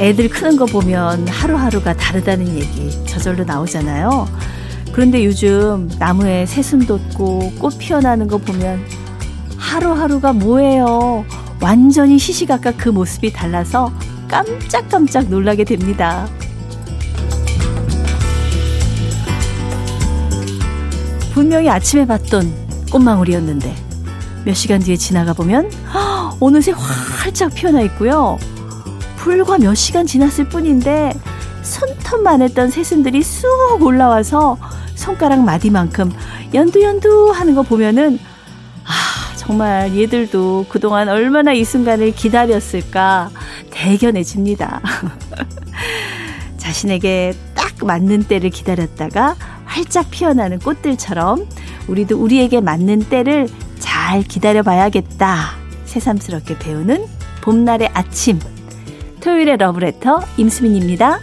애들 크는 거 보면 하루하루가 다르다는 얘기 저절로 나오잖아요. 그런데 요즘 나무에 새순 돋고 꽃 피어나는 거 보면 하루하루가 뭐예요? 완전히 시시각각 그 모습이 달라서 깜짝깜짝 놀라게 됩니다. 분명히 아침에 봤던 꽃망울이었는데 몇 시간 뒤에 지나가 보면 어느새 활짝 피어나 있고요. 불과 몇 시간 지났을 뿐인데 손톱만 했던 새순들이 쑥 올라와서 손가락 마디만큼 연두연두 하는 거 보면은 아 정말 얘들도 그동안 얼마나 이 순간을 기다렸을까 대견해집니다. 자신에게 딱 맞는 때를 기다렸다가 활짝 피어나는 꽃들처럼 우리도 우리에게 맞는 때를 잘 기다려 봐야겠다. 새삼스럽게 배우는 봄날의 아침. 토요일의 러브레터 임수민입니다.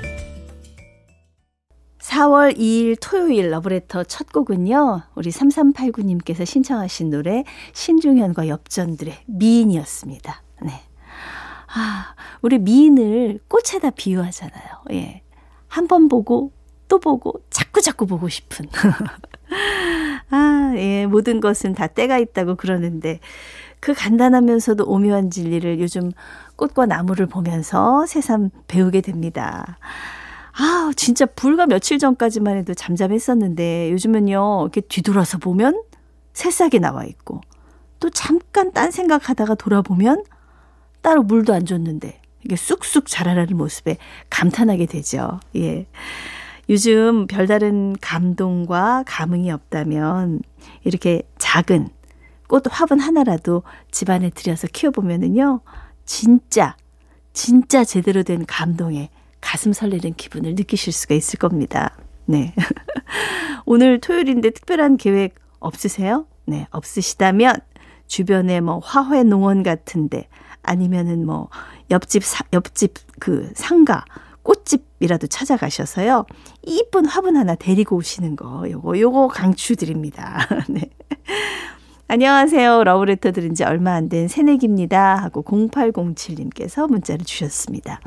4월 2일 토요일 러브레터 첫 곡은요. 우리 3389님께서 신청하신 노래 신중현과 엽전들의 미인이었습니다. 네. 아, 우리 미인을 꽃에다 비유하잖아요. 예. 한 번 보고 또 보고 자꾸 자꾸 보고 싶은. 아, 예. 모든 것은 다 때가 있다고 그러는데 그 간단하면서도 오묘한 진리를 요즘 꽃과 나무를 보면서 새삼 배우게 됩니다. 아, 진짜 불과 며칠 전까지만 해도 잠잠했었는데 요즘은요, 이렇게 뒤돌아서 보면 새싹이 나와 있고 또 잠깐 딴 생각하다가 돌아보면 따로 물도 안 줬는데 이게 쑥쑥 자라나는 모습에 감탄하게 되죠. 예. 요즘 별다른 감동과 감흥이 없다면 이렇게 작은 꽃 화분 하나라도 집안에 들여서 키워보면은요, 진짜, 진짜 제대로 된 감동에 가슴 설레는 기분을 느끼실 수가 있을 겁니다. 네. 오늘 토요일인데 특별한 계획 없으세요? 네, 없으시다면 주변에 뭐 화훼 농원 같은데 아니면은 뭐 옆집 사, 옆집 그 상가 꽃집이라도 찾아가셔서요. 이쁜 화분 하나 데리고 오시는 거 요거 요거 강추드립니다. 네. 안녕하세요. 러브레터 들은 지 얼마 안 된 새내기입니다. 하고 0807님께서 문자를 주셨습니다.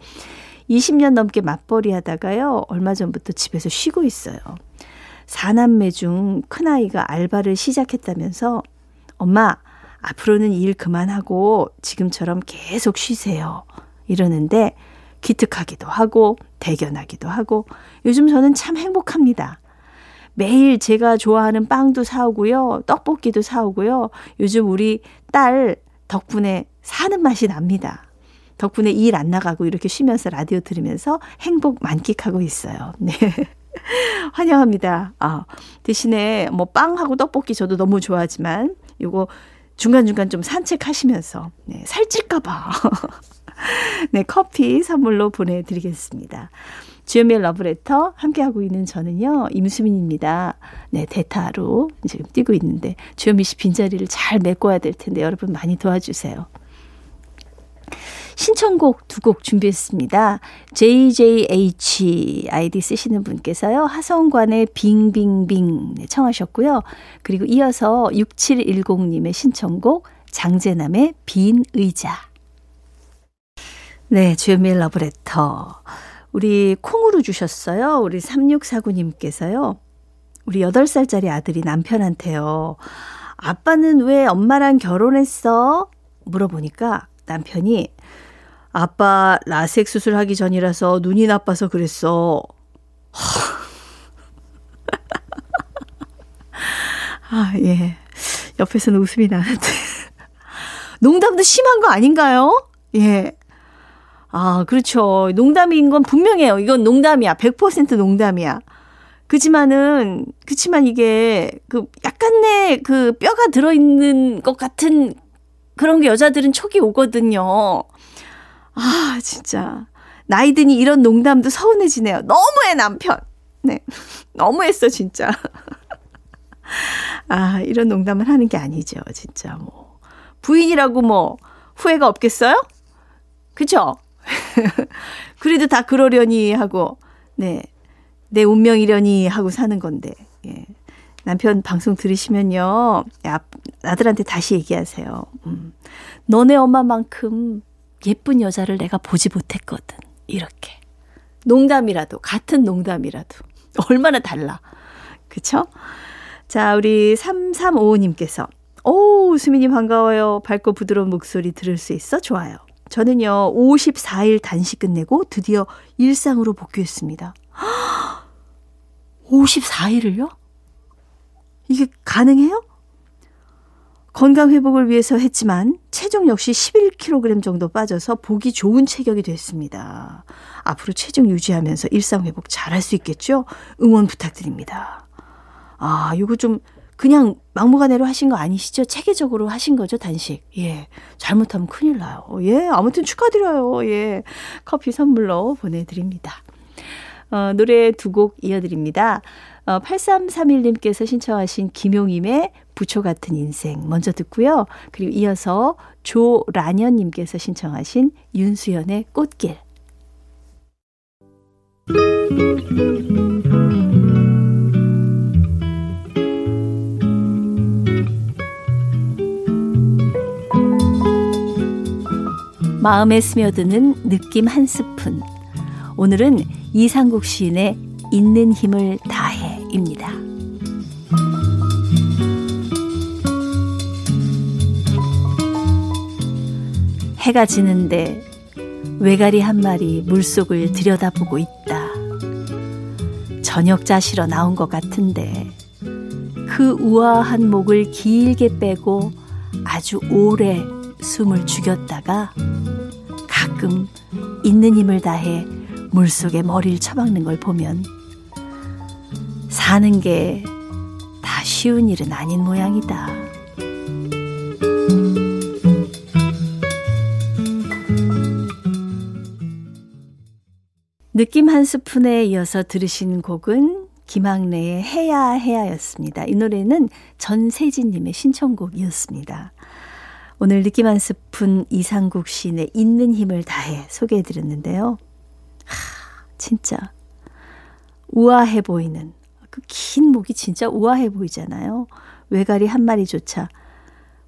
20년 넘게 맞벌이 하다가요. 얼마 전부터 집에서 쉬고 있어요. 사남매 중 큰아이가 알바를 시작했다면서 엄마, 앞으로는 일 그만하고 지금처럼 계속 쉬세요. 이러는데 기특하기도 하고 대견하기도 하고 요즘 저는 참 행복합니다. 매일 제가 좋아하는 빵도 사오고요. 떡볶이도 사오고요. 요즘 우리 딸 덕분에 사는 맛이 납니다. 덕분에 일 안 나가고 이렇게 쉬면서 라디오 들으면서 행복 만끽하고 있어요. 네. 환영합니다. 아, 대신에 뭐 빵하고 떡볶이 저도 너무 좋아하지만 요거 중간중간 좀 산책하시면서 네, 살찔까 봐. 네, 커피 선물로 보내 드리겠습니다. 주연미의 러브레터 함께하고 있는 저는요, 임수민입니다. 네, 대타로 지금 뛰고 있는데, 주연미 씨 빈자리를 잘 메꿔야 될 텐데, 여러분 많이 도와주세요. 신청곡 두 곡 준비했습니다. JJH 아이디 쓰시는 분께서요. 하성관의 빙빙빙 네, 청하셨고요. 그리고 이어서 6710님의 신청곡 장재남의 빈 의자. 네, 주연미의 러브레터. 우리 콩으로 주셨어요. 우리 3649님께서요. 우리 8살짜리 아들이 남편한테요. 아빠는 왜 엄마랑 결혼했어? 물어보니까 남편이 아빠 라섹 수술하기 전이라서 눈이 나빠서 그랬어. 아, 예. 옆에서는 웃음이 나는데. 농담도 심한 거 아닌가요? 예. 아, 그렇죠. 농담인 건 분명해요. 이건 농담이야. 100% 농담이야. 그지만은, 그치만 이게, 그, 약간의 그 뼈가 들어있는 것 같은 그런 게 여자들은 촉이 오거든요. 아, 진짜. 나이 드니 이런 농담도 서운해지네요. 너무해, 남편. 네. 너무했어, 진짜. 아, 이런 농담을 하는 게 아니죠, 진짜. 뭐. 부인이라고 뭐, 후회가 없겠어요? 그쵸? 그래도 다 그러려니 하고, 네. 내 운명이려니 하고 사는 건데, 예. 남편 방송 들으시면요. 야, 아들한테 다시 얘기하세요. 음. 너네 엄마만큼 예쁜 여자를 내가 보지 못했거든. 이렇게. 농담이라도, 같은 농담이라도. 얼마나 달라. 그쵸? 자, 우리 3355님께서. 오, 수민님 반가워요. 밝고 부드러운 목소리 들을 수 있어? 좋아요. 저는요, 54일 단식 끝내고 드디어 일상으로 복귀했습니다. 54일을요? 이게 가능해요? 건강 회복을 위해서 했지만 체중 역시 11kg 정도 빠져서 보기 좋은 체격이 됐습니다. 앞으로 체중 유지하면서 일상 회복 잘할 수 있겠죠? 응원 부탁드립니다. 아, 이거 좀 그냥 막무가내로 하신 거 아니시죠? 체계적으로 하신 거죠, 단식. 예. 잘못하면 큰일 나요. 예. 아무튼 축하드려요. 예. 커피 선물로 보내드립니다. 어, 노래 두 곡 이어드립니다. 어, 8331님께서 신청하신 김용임의 부초 같은 인생 먼저 듣고요. 그리고 이어서 조라년님께서 신청하신 윤수연의 꽃길. 마음에 스며드는 느낌 한 스푼. 오늘은 이상국 시인의 있는 힘을 다해입니다. 해가 지는데 외가리 한 마리 물속을 들여다보고 있다. 저녁 자시러 나온 것 같은데 그 우아한 목을 길게 빼고 아주 오래 숨을 죽였다가 가끔 있는 힘을 다해 물속에 머리를 처박는 걸 보면 사는 게 다 쉬운 일은 아닌 모양이다. 느낌 한 스푼에 이어서 들으신 곡은 김학래의 해야 해야였습니다. 이 노래는 전세진님의 신청곡이었습니다. 오늘 느낌 한 스푼 이상국 시인의 있는 힘을 다해 소개해 드렸는데요. 하, 진짜 우아해 보이는 그 긴 목이 진짜 우아해 보이잖아요. 외가리 한 마리조차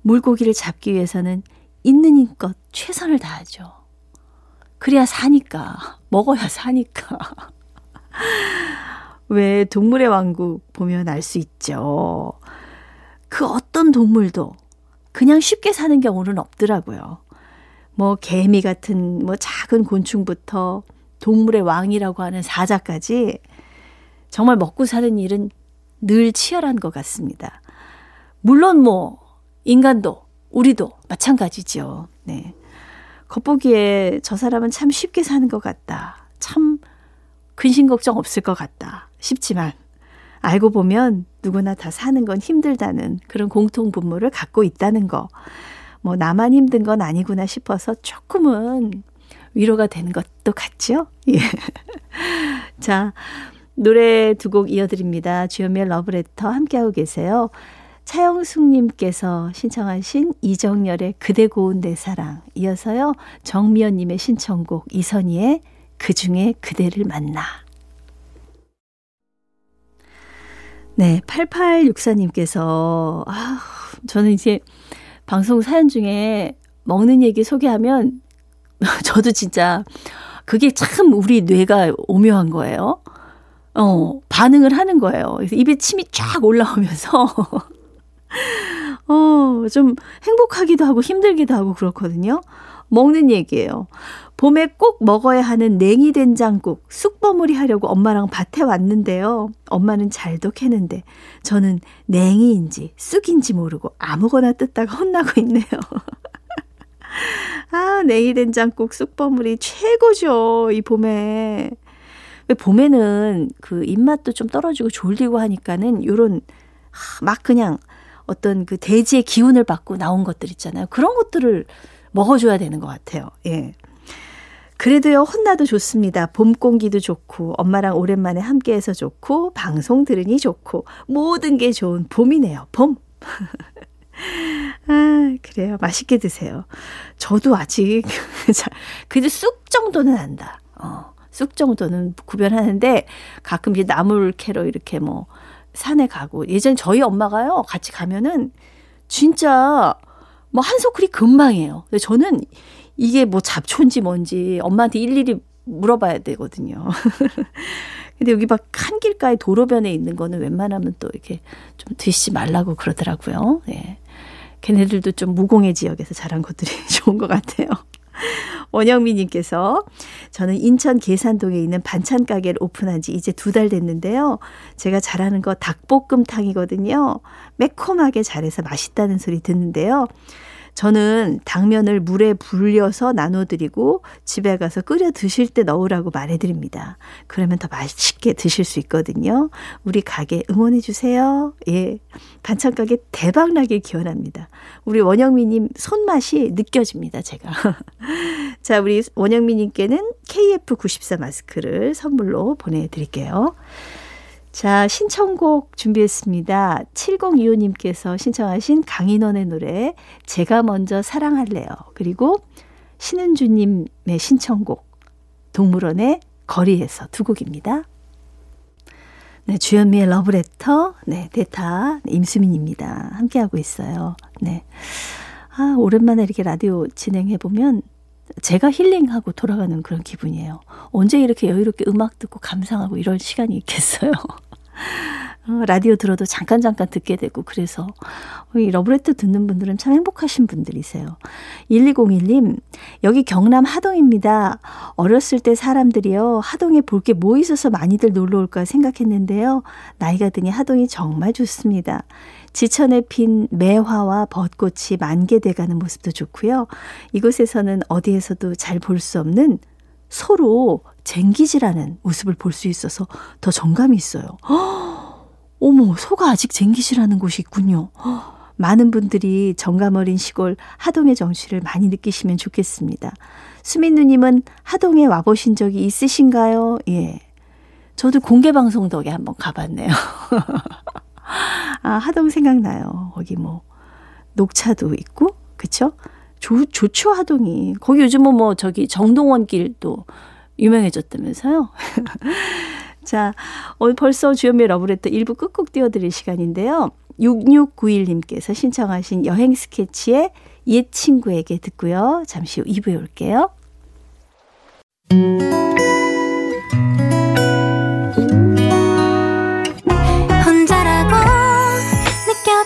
물고기를 잡기 위해서는 있는 힘껏 최선을 다하죠. 그래야 사니까 먹어야 사니까. 왜 동물의 왕국 보면 알 수 있죠. 그 어떤 동물도 그냥 쉽게 사는 경우는 없더라고요. 뭐 개미 같은 뭐 작은 곤충부터 동물의 왕이라고 하는 사자까지 정말 먹고 사는 일은 늘 치열한 것 같습니다. 물론 뭐 인간도 우리도 마찬가지죠. 네. 겉보기에 저 사람은 참 쉽게 사는 것 같다. 참 근심 걱정 없을 것 같다 싶지만 알고 보면 누구나 다 사는 건 힘들다는 그런 공통 분모를 갖고 있다는 거. 뭐 나만 힘든 건 아니구나 싶어서 조금은 위로가 되는 것도 같죠? 예. 자, 노래 두 곡 이어드립니다. 주연미의 러브레터 함께하고 계세요. 차영숙님께서 신청하신 이정열의 그대 고운 내 사랑 이어서요 정미연님의 신청곡 이선희의 그 중에 그대를 만나 네, 8864님께서, 아, 저는 이제 방송 사연 중에 먹는 얘기 소개하면 저도 진짜 그게 참 우리 뇌가 오묘한 거예요. 어, 반응을 하는 거예요. 그래서 입에 침이 쫙 올라오면서, 어, 좀 행복하기도 하고 힘들기도 하고 그렇거든요. 먹는 얘기예요. 봄에 꼭 먹어야 하는 냉이 된장국 쑥버무리 하려고 엄마랑 밭에 왔는데요. 엄마는 잘도 캐는데 저는 냉이인지 쑥인지 모르고 아무거나 뜯다가 혼나고 있네요. 아, 냉이 된장국 쑥버무리 최고죠. 이 봄에. 왜 봄에는 그 입맛도 좀 떨어지고 졸리고 하니까는 요런 막 그냥 어떤 그 대지의 기운을 받고 나온 것들 있잖아요. 그런 것들을 먹어줘야 되는 것 같아요. 예. 그래도요, 혼나도 좋습니다. 봄 공기도 좋고, 엄마랑 오랜만에 함께해서 좋고, 방송 들으니 좋고, 모든 게 좋은 봄이네요. 봄. 아, 그래요. 맛있게 드세요. 저도 아직, 그래도 쑥 정도는 안다. 어, 쑥 정도는 구별하는데, 가끔 이제 나물 캐러 이렇게 뭐, 산에 가고, 예전 저희 엄마가요, 같이 가면은, 진짜, 뭐, 한 소쿠리 금방이에요. 근데 저는 이게 뭐 잡초인지 뭔지 엄마한테 일일이 물어봐야 되거든요. 근데 여기 막 한 길가에 도로변에 있는 거는 웬만하면 또 이렇게 좀 드시지 말라고 그러더라고요. 예. 걔네들도 좀 무공해 지역에서 자란 것들이 좋은 것 같아요. 원영미님께서 저는 인천 계산동에 있는 반찬 가게를 오픈한 지 이제 두 달 됐는데요. 제가 잘하는 거 닭볶음탕이거든요. 매콤하게 잘해서 맛있다는 소리 듣는데요. 저는 당면을 물에 불려서 나눠드리고 집에 가서 끓여 드실 때 넣으라고 말해드립니다. 그러면 더 맛있게 드실 수 있거든요. 우리 가게 응원해주세요. 예. 반찬 가게 대박나길 기원합니다. 우리 원영미님 손맛이 느껴집니다, 제가. 자, 우리 원영미님께는 KF94 마스크를 선물로 보내드릴게요. 자, 신청곡 준비했습니다. 7025님께서 신청하신 강인원의 노래, 제가 먼저 사랑할래요. 그리고 신은주님의 신청곡, 동물원의 거리에서 두 곡입니다. 네, 주현미의 러브레터, 네, 대타, 임수민입니다. 함께하고 있어요. 네. 아, 오랜만에 이렇게 라디오 진행해보면 제가 힐링하고 돌아가는 그런 기분이에요. 언제 이렇게 여유롭게 음악 듣고 감상하고 이런 시간이 있겠어요. 어, 라디오 들어도 잠깐 잠깐 듣게 되고 그래서 이 러브레터 듣는 분들은 참 행복하신 분들이세요. 1201님 여기 경남 하동입니다. 어렸을 때 사람들이요 하동에 볼 게 뭐 있어서 많이들 놀러 올까 생각했는데요. 나이가 드니 하동이 정말 좋습니다. 지천에 핀 매화와 벚꽃이 만개돼가는 모습도 좋고요. 이곳에서는 어디에서도 잘 볼 수 없는 서로 쟁기질하는 모습을 볼 수 있어서 더 정감이 있어요. 허, 어머, 소가 아직 쟁기질하는 곳이 있군요. 허, 많은 분들이 정감 어린 시골 하동의 정취를 많이 느끼시면 좋겠습니다. 수민 누님은 하동에 와보신 적이 있으신가요? 예. 저도 공개 방송 덕에 한번 가봤네요. 아, 하동 생각나요. 거기 뭐, 녹차도 있고, 그쵸? 조, 좋죠, 하동이. 거기 요즘은 뭐, 저기 정동원 길도 유명해졌다면서요? 자, 오늘 벌써 주연미의 러브레터 1부 끝곡 띄워드릴 시간인데요. 6691님께서 신청하신 여행 스케치의 옛 친구에게 듣고요. 잠시 후 2부에 올게요.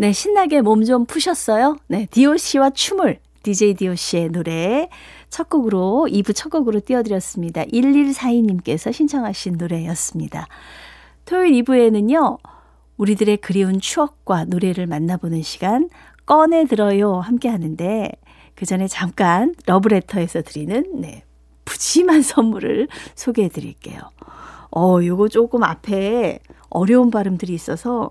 네, 신나게 몸 좀 푸셨어요? 네, 디오 씨와 춤을 DJ 디오 씨의 노래 첫 곡으로 2부 첫 곡으로 띄워드렸습니다. 1142님께서 신청하신 노래였습니다. 토요일 2부에는요. 우리들의 그리운 추억과 노래를 만나보는 시간 꺼내 들어요 함께 하는데 그 전에 잠깐 러브레터에서 드리는 네, 푸짐한 선물을 소개해 드릴게요. 어, 요거 조금 앞에 어려운 발음들이 있어서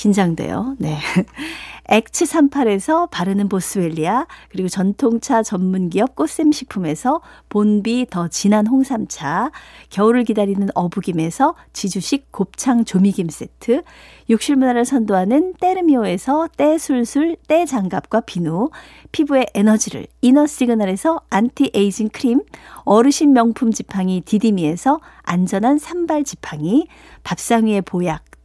긴장돼요. 네. 엑츠 38에서 바르는 보스웰리아, 그리고 전통차 전문기업 꽃샘식품에서 본비 더 진한 홍삼차, 겨울을 기다리는 어부김에서 지주식 곱창 조미김 세트, 욕실 문화를 선도하는 때르미오에서 때술술 때장갑과 비누, 피부의 에너지를 이너 시그널에서 안티 에이징 크림, 어르신 명품 지팡이 디디미에서 안전한 삼발 지팡이, 밥상 위의 보약,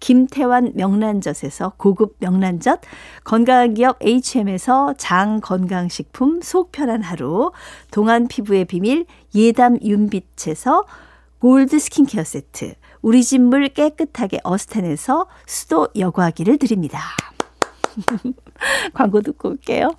김태환 명란젓에서 고급 명란젓, 건강한 기업 HM에서 장 건강식품 속 편한 하루, 동안 피부의 비밀 예담 윤빛에서 골드 스킨케어 세트, 우리 집물 깨끗하게 어스텐에서 수도 여과기를 드립니다. 광고 듣고 올게요.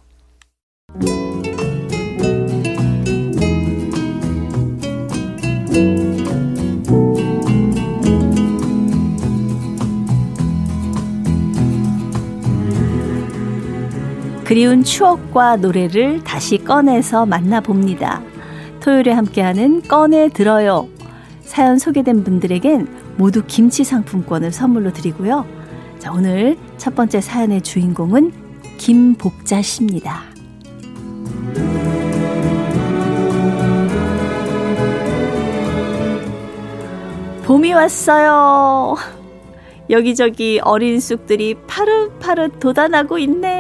그리운 추억과 노래를 다시 꺼내서 만나봅니다. 토요일에 함께하는 꺼내 들어요. 사연 소개된 분들에겐 모두 김치 상품권을 선물로 드리고요. 자, 오늘 첫 번째 사연의 주인공은 김복자 씨입니다. 봄이 왔어요. 여기저기 어린 쑥들이 파릇파릇 돋아나고 있네요.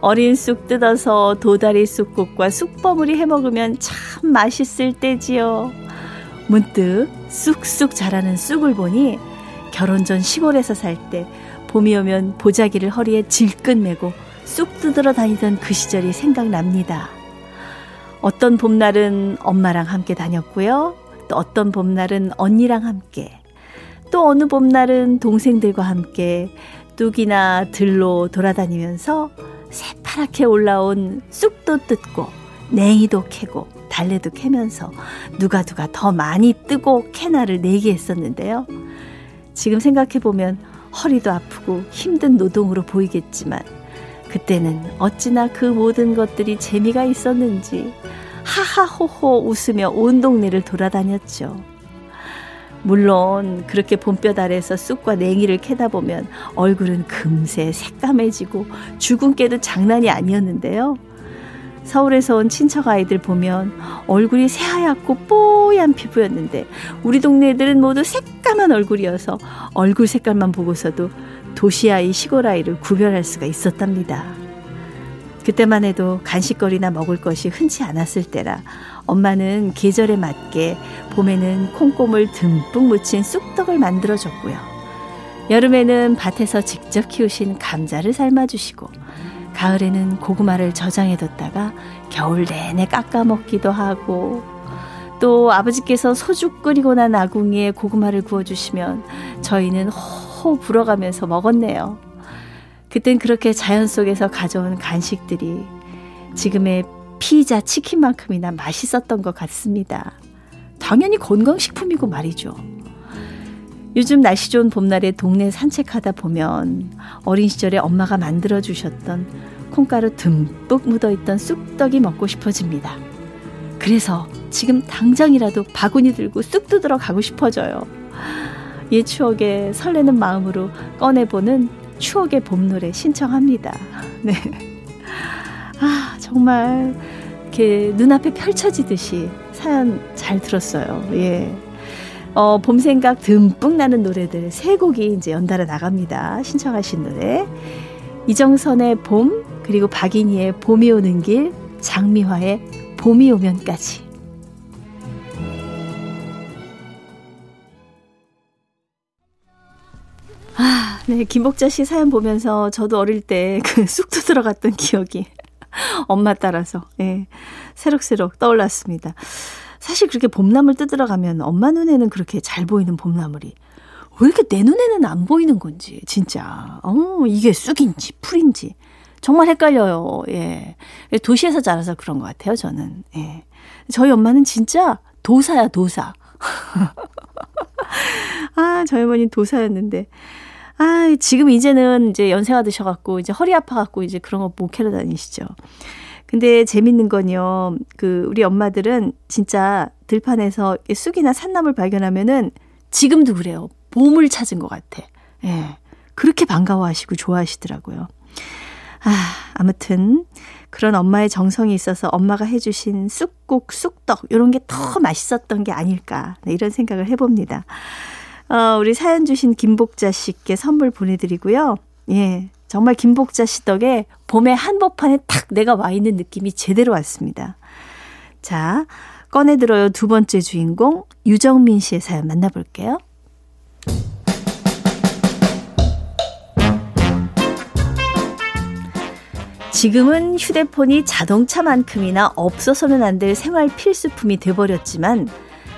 어린 쑥 뜯어서 도다리 쑥국과 쑥버무리 해 먹으면 참 맛있을 때지요. 문득 쑥쑥 자라는 쑥을 보니 결혼 전 시골에서 살 때 봄이 오면 보자기를 허리에 질끈 매고 쑥 뜯으러 다니던 그 시절이 생각납니다. 어떤 봄날은 엄마랑 함께 다녔고요. 또 어떤 봄날은 언니랑 함께. 또 어느 봄날은 동생들과 함께 뚝이나 들로 돌아다니면서 새파랗게 올라온 쑥도 뜯고 냉이도 캐고 달래도 캐면서 누가 누가 더 많이 뜨고 캐나를 내기 했었는데요. 지금 생각해보면 허리도 아프고 힘든 노동으로 보이겠지만 그때는 어찌나 그 모든 것들이 재미가 있었는지 하하호호 웃으며 온 동네를 돌아다녔죠. 물론 그렇게 봄볕 아래서 쑥과 냉이를 캐다 보면 얼굴은 금세 새까매지고 주근깨도 장난이 아니었는데요. 서울에서 온 친척 아이들 보면 얼굴이 새하얗고 뽀얀 피부였는데 우리 동네 애들은 모두 새까만 얼굴이어서 얼굴 색깔만 보고서도 도시 아이 시골 아이를 구별할 수가 있었답니다. 그때만 해도 간식거리나 먹을 것이 흔치 않았을 때라 엄마는 계절에 맞게 봄에는 콩고물 듬뿍 묻힌 쑥떡을 만들어 줬고요. 여름에는 밭에서 직접 키우신 감자를 삶아 주시고 가을에는 고구마를 저장해 뒀다가 겨울 내내 깎아 먹기도 하고 또 아버지께서 소죽 끓이고 난 아궁이에 고구마를 구워 주시면 저희는 호호 불어가면서 먹었네요. 그땐 그렇게 자연 속에서 가져온 간식들이 지금의 피자, 치킨만큼이나 맛있었던 것 같습니다. 당연히 건강식품이고 말이죠. 요즘 날씨 좋은 봄날에 동네 산책하다 보면 어린 시절에 엄마가 만들어 주셨던 콩가루 듬뿍 묻어있던 쑥떡이 먹고 싶어집니다. 그래서 지금 당장이라도 바구니 들고 쑥 뜯으러 가고 싶어져요. 옛 추억에 설레는 마음으로 꺼내보는 추억의 봄 노래 신청합니다. 네. 아, 정말 이렇게 눈앞에 펼쳐지듯이 사연 잘 들었어요. 예. 어, 봄 생각 듬뿍 나는 노래들 세 곡이 이제 연달아 나갑니다. 신청하신 노래. 이정선의 봄, 그리고 박인희의 봄이 오는 길, 장미화의 봄이 오면까지. 네. 김복자 씨 사연 보면서 저도 어릴 때 그 쑥도 들어갔던 기억이 엄마 따라서, 예. 새록새록 떠올랐습니다. 사실 그렇게 봄나물 뜯으러 가면 엄마 눈에는 그렇게 잘 보이는 봄나물이 왜 이렇게 내 눈에는 안 보이는 건지, 진짜. 어, 이게 쑥인지, 풀인지. 정말 헷갈려요. 예. 도시에서 자라서 그런 것 같아요, 저는. 예. 저희 엄마는 진짜 도사야, 도사. 아, 저희 어머니 도사였는데. 아, 지금 이제는 이제 연세가 드셔갖고, 이제 허리 아파갖고, 이제 그런 거 못 캐러 다니시죠. 근데 재밌는 건요, 그, 우리 엄마들은 진짜 들판에서 쑥이나 산나물 발견하면은 지금도 그래요. 봄을 찾은 것 같아. 예. 그렇게 반가워하시고 좋아하시더라고요. 아, 아무튼, 그런 엄마의 정성이 있어서 엄마가 해주신 쑥국, 쑥떡, 이런 게 더 맛있었던 게 아닐까. 네, 이런 생각을 해봅니다. 어, 우리 사연 주신 김복자 씨께 선물 보내드리고요. 예. 정말 김복자 씨 덕에 봄의 한복판에 탁 내가 와 있는 느낌이 제대로 왔습니다. 자, 꺼내들어요 두 번째 주인공, 유정민 씨의 사연 만나볼게요. 지금은 휴대폰이 자동차만큼이나 없어서는 안 될 생활 필수품이 돼버렸지만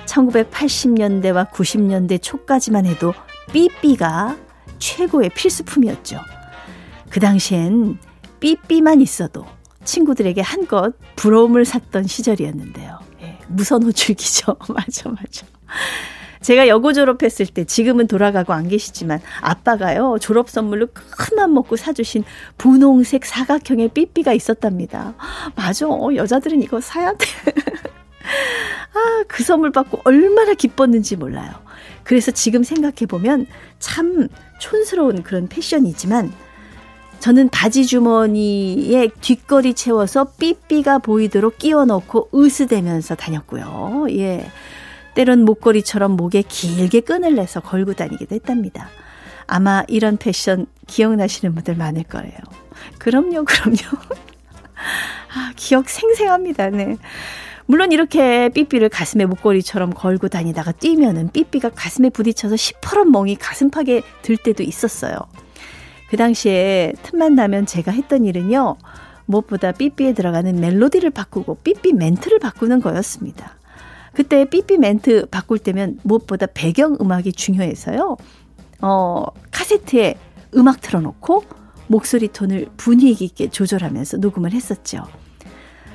1980년대와 90년대 초까지만 해도 삐삐가 최고의 필수품이었죠. 그 당시엔 삐삐만 있어도 친구들에게 한껏 부러움을 샀던 시절이었는데요. 예, 무선 호출기죠. 맞아, 맞아. 제가 여고 졸업했을 때 지금은 돌아가고 안 계시지만 아빠가요 졸업 선물로 큰 맘 먹고 사주신 분홍색 사각형의 삐삐가 있었답니다. 맞아 여자들은 이거 사야 돼. 아, 그 선물 받고 얼마나 기뻤는지 몰라요. 그래서 지금 생각해보면 참 촌스러운 그런 패션이지만 저는 바지 주머니에 뒷걸이 채워서 삐삐가 보이도록 끼워 넣고 으스대면서 다녔고요. 예. 때론 목걸이처럼 목에 길게 끈을 내서 걸고 다니기도 했답니다. 아마 이런 패션 기억나시는 분들 많을 거예요. 그럼요, 그럼요. 아, 기억 생생합니다. 네. 물론 이렇게 삐삐를 가슴에 목걸이처럼 걸고 다니다가 뛰면은 삐삐가 가슴에 부딪혀서 시퍼런 멍이 가슴팍에 들 때도 있었어요. 그 당시에 틈만 나면 제가 했던 일은요. 무엇보다 삐삐에 들어가는 멜로디를 바꾸고 삐삐 멘트를 바꾸는 거였습니다. 그때 삐삐 멘트 바꿀 때면 무엇보다 배경 음악이 중요해서요. 어, 카세트에 음악 틀어놓고 목소리 톤을 분위기 있게 조절하면서 녹음을 했었죠.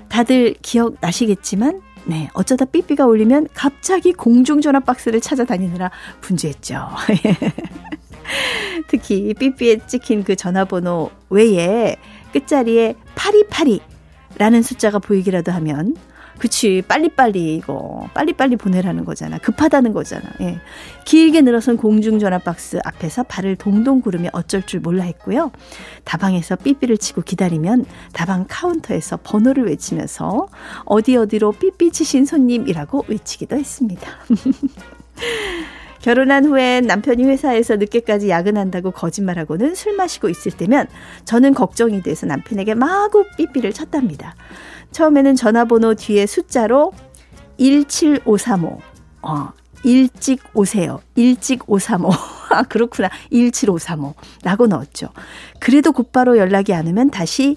다들 기억나시겠지만 네, 어쩌다 삐삐가 울리면 갑자기 공중전화 박스를 찾아다니느라 분주했죠. 특히 삐삐에 찍힌 그 전화번호 외에 끝자리에 8282라는 숫자가 보이기라도 하면 그치. 빨리빨리 이거 빨리빨리 보내라는 거잖아. 급하다는 거잖아. 예. 길게 늘어선 공중전화 박스 앞에서 발을 동동 구르며 어쩔 줄 몰라 했고요. 다방에서 삐삐를 치고 기다리면 다방 카운터에서 번호를 외치면서 어디 어디로 삐삐 치신 손님이라고 외치기도 했습니다. 결혼한 후엔 남편이 회사에서 늦게까지 야근한다고 거짓말하고는 술 마시고 있을 때면 저는 걱정이 돼서 남편에게 마구 삐삐를 쳤답니다. 처음에는 전화번호 뒤에 숫자로 17535. 어, 일찍 오세요. 일찍 535. 아, 그렇구나. 17535. 라고 넣었죠. 그래도 곧바로 연락이 안 오면 다시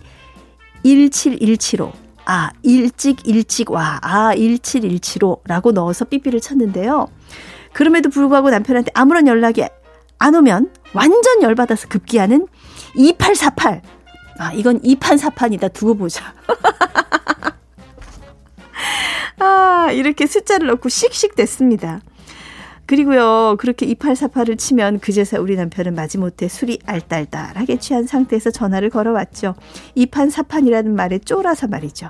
17175. 아, 일찍 일찍 와. 아, 17175. 라고 넣어서 삐삐를 쳤는데요. 그럼에도 불구하고 남편한테 아무런 연락이 안 오면 완전 열받아서 급기야는 2848. 아, 이건 이판사판이다. 두고 보자. 아, 이렇게 숫자를 넣고 씩씩 됐습니다. 그리고요, 그렇게 2848을 치면 그제서 우리 남편은 마지못해 술이 알딸딸하게 취한 상태에서 전화를 걸어왔죠. 이판사판이라는 말에 쫄아서 말이죠.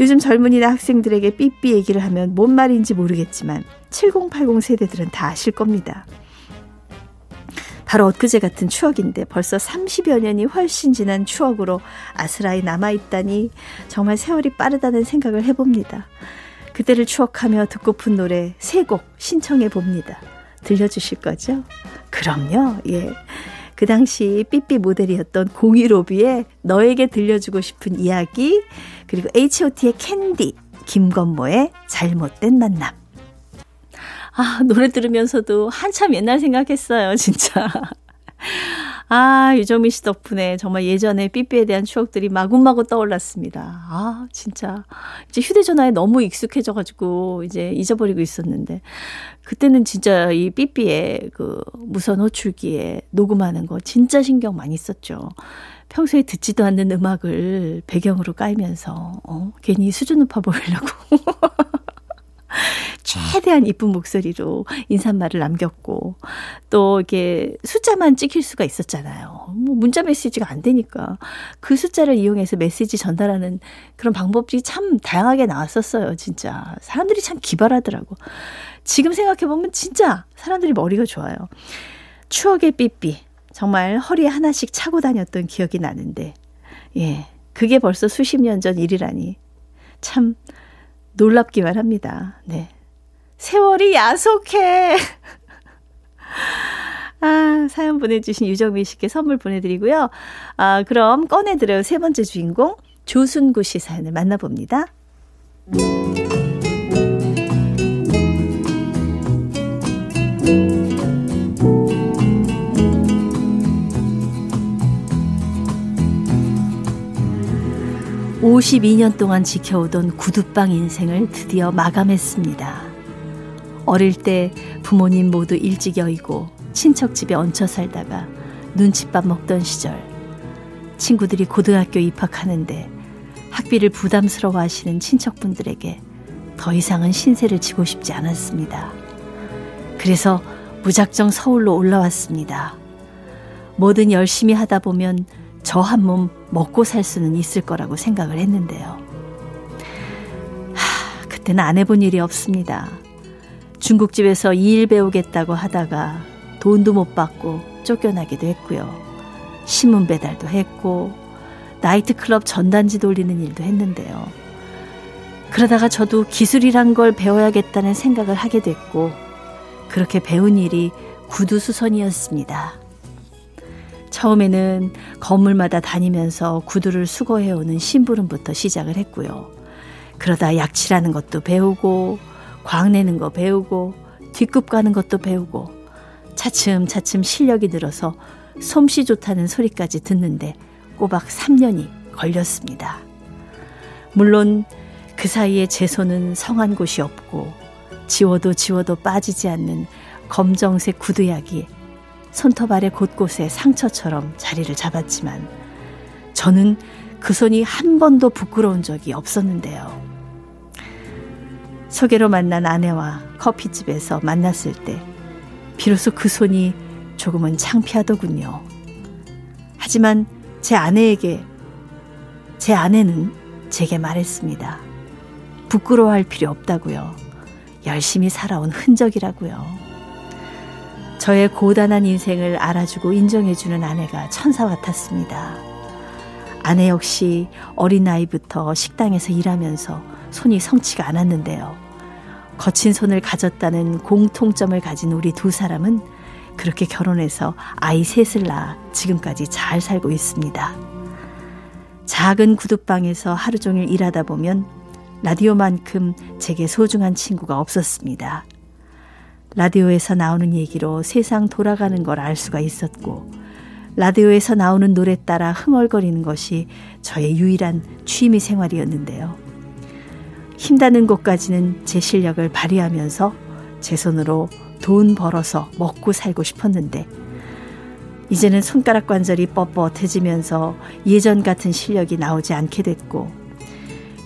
요즘 젊은이나 학생들에게 삐삐 얘기를 하면 뭔 말인지 모르겠지만 7080 세대들은 다 아실 겁니다. 바로 엊그제 같은 추억인데 벌써 30여 년이 훨씬 지난 추억으로 아스라이 남아있다니 정말 세월이 빠르다는 생각을 해봅니다. 그때를 추억하며 듣고픈 노래 세곡 신청해 봅니다. 들려주실 거죠? 그럼요, 예. 그 당시 삐삐 모델이었던 공이로비의 너에게 들려주고 싶은 이야기, 그리고 H.O.T의 캔디, 김건모의 잘못된 만남. 아, 노래 들으면서도 한참 옛날 생각했어요, 진짜. 아, 유정민 씨 덕분에 정말 예전에 삐삐에 대한 추억들이 마구마구 떠올랐습니다. 아, 진짜. 이제 휴대전화에 너무 익숙해져가지고 이제 잊어버리고 있었는데, 그때는 진짜 이 삐삐에 그 무선 호출기에 녹음하는 거 진짜 신경 많이 썼죠. 평소에 듣지도 않는 음악을 배경으로 깔면서, 어, 괜히 수준 높아 보이려고. 최대한 이쁜 목소리로 인사말을 남겼고 또 이게 숫자만 찍힐 수가 있었잖아요. 뭐 문자 메시지가 안 되니까 그 숫자를 이용해서 메시지 전달하는 그런 방법들이 참 다양하게 나왔었어요. 진짜 사람들이 참 기발하더라고. 지금 생각해 보면 진짜 사람들이 머리가 좋아요. 추억의 삐삐 정말 허리에 하나씩 차고 다녔던 기억이 나는데 예 그게 벌써 수십 년 전 일이라니 참 놀랍기만 합니다. 네. 세월이 야속해. 아, 사연 보내주신 유정민 씨께 선물 보내드리고요. 아, 그럼 꺼내드려요. 세 번째 주인공, 조순구 씨 사연을 만나봅니다. 52년 동안 지켜오던 구두방 인생을 드디어 마감했습니다. 어릴 때 부모님 모두 일찍 여의고 친척 집에 얹혀 살다가 눈칫밥 먹던 시절 친구들이 고등학교 입학하는데 학비를 부담스러워 하시는 친척분들에게 더 이상은 신세를 지고 싶지 않았습니다. 그래서 무작정 서울로 올라왔습니다. 뭐든 열심히 하다 보면 저 한 몸 먹고 살 수는 있을 거라고 생각을 했는데요. 하, 그때는 안 해본 일이 없습니다. 중국집에서 이 일 배우겠다고 하다가 돈도 못 받고 쫓겨나기도 했고요. 신문 배달도 했고, 나이트클럽 전단지 돌리는 일도 했는데요. 그러다가 저도 기술이란 걸 배워야겠다는 생각을 하게 됐고, 그렇게 배운 일이 구두수선이었습니다. 처음에는 건물마다 다니면서 구두를 수거해오는 심부름부터 시작을 했고요. 그러다 약칠하는 것도 배우고, 광내는 거 배우고, 뒷굽 가는 것도 배우고, 차츰차츰 실력이 늘어서 솜씨 좋다는 소리까지 듣는데 꼬박 3년이 걸렸습니다. 물론 그 사이에 제 손은 성한 곳이 없고 지워도 지워도 빠지지 않는 검정색 구두약이 손톱 아래 곳곳에 상처처럼 자리를 잡았지만 저는 그 손이 한 번도 부끄러운 적이 없었는데요. 소개로 만난 아내와 커피집에서 만났을 때 비로소 그 손이 조금은 창피하더군요. 하지만 제 아내에게, 제 아내는 제게 말했습니다. 부끄러워할 필요 없다고요. 열심히 살아온 흔적이라고요. 저의 고단한 인생을 알아주고 인정해주는 아내가 천사 같았습니다. 아내 역시 어린 나이부터 식당에서 일하면서 손이 성치가 않았는데요. 거친 손을 가졌다는 공통점을 가진 우리 두 사람은 그렇게 결혼해서 아이 셋을 낳아 지금까지 잘 살고 있습니다. 작은 구두방에서 하루 종일 일하다 보면 라디오만큼 제게 소중한 친구가 없었습니다. 라디오에서 나오는 얘기로 세상 돌아가는 걸 알 수가 있었고, 라디오에서 나오는 노래 따라 흥얼거리는 것이 저의 유일한 취미 생활이었는데요. 힘닿는 곳까지는 제 실력을 발휘하면서 제 손으로 돈 벌어서 먹고 살고 싶었는데 이제는 손가락 관절이 뻣뻣해지면서 예전 같은 실력이 나오지 않게 됐고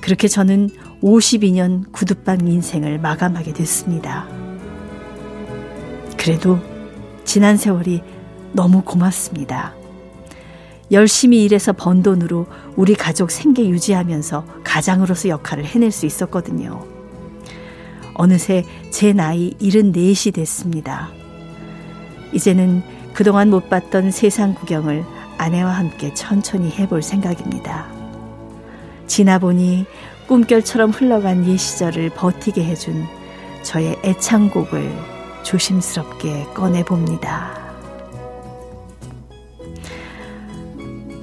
그렇게 저는 52년 구두방 인생을 마감하게 됐습니다. 그래도 지난 세월이 너무 고맙습니다. 열심히 일해서 번 돈으로 우리 가족 생계 유지하면서 가장으로서 역할을 해낼 수 있었거든요. 어느새 제 나이 74이 됐습니다. 이제는 그동안 못 봤던 세상 구경을 아내와 함께 천천히 해볼 생각입니다. 지나보니 꿈결처럼 흘러간 옛 시절을 버티게 해준 저의 애창곡을 조심스럽게 꺼내봅니다.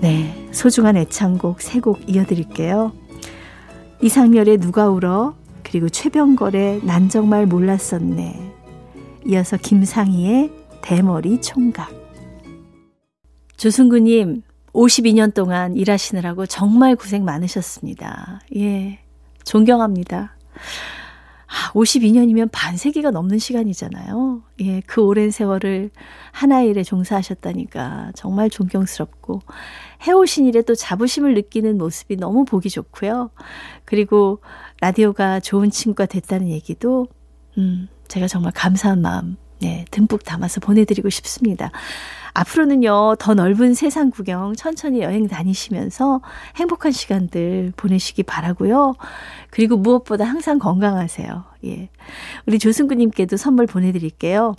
네, 소중한 애창곡 세 곡 이어드릴게요. 이상열의 누가 울어 그리고 최병걸의 난 정말 몰랐었네. 이어서 김상희의 대머리 총각. 조승구님, 52년 동안 일하시느라고 정말 고생 많으셨습니다. 예, 존경합니다. 52년이면 아, 반세기가 넘는 시간이잖아요. 예, 그 오랜 세월을 하나의 일에 종사하셨다니까 정말 존경스럽고 해오신 일에 또 자부심을 느끼는 모습이 너무 보기 좋고요. 그리고 라디오가 좋은 친구가 됐다는 얘기도 음, 제가 정말 감사한 마음 네, 듬뿍 담아서 보내드리고 싶습니다. 앞으로는요, 더 넓은 세상 구경 천천히 여행 다니시면서 행복한 시간들 보내시기 바라고요. 그리고 무엇보다 항상 건강하세요. 예. 우리 조승구님께도 선물 보내드릴게요.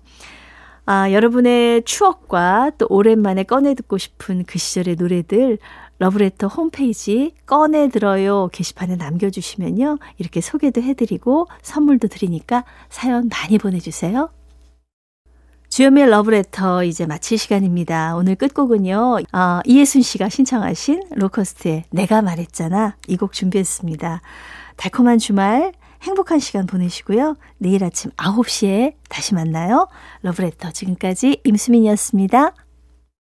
아, 여러분의 추억과 또 오랜만에 꺼내 듣고 싶은 그 시절의 노래들 러브레터 홈페이지 꺼내 들어요 게시판에 남겨주시면요. 이렇게 소개도 해드리고 선물도 드리니까 사연 많이 보내주세요. 주연미의 러브레터 이제 마칠 시간입니다. 오늘 끝곡은요. 어, 이예순 씨가 신청하신 로커스트의 내가 말했잖아 이 곡 준비했습니다. 달콤한 주말 행복한 시간 보내시고요. 내일 아침 9시에 다시 만나요. 러브레터 지금까지 임수민이었습니다.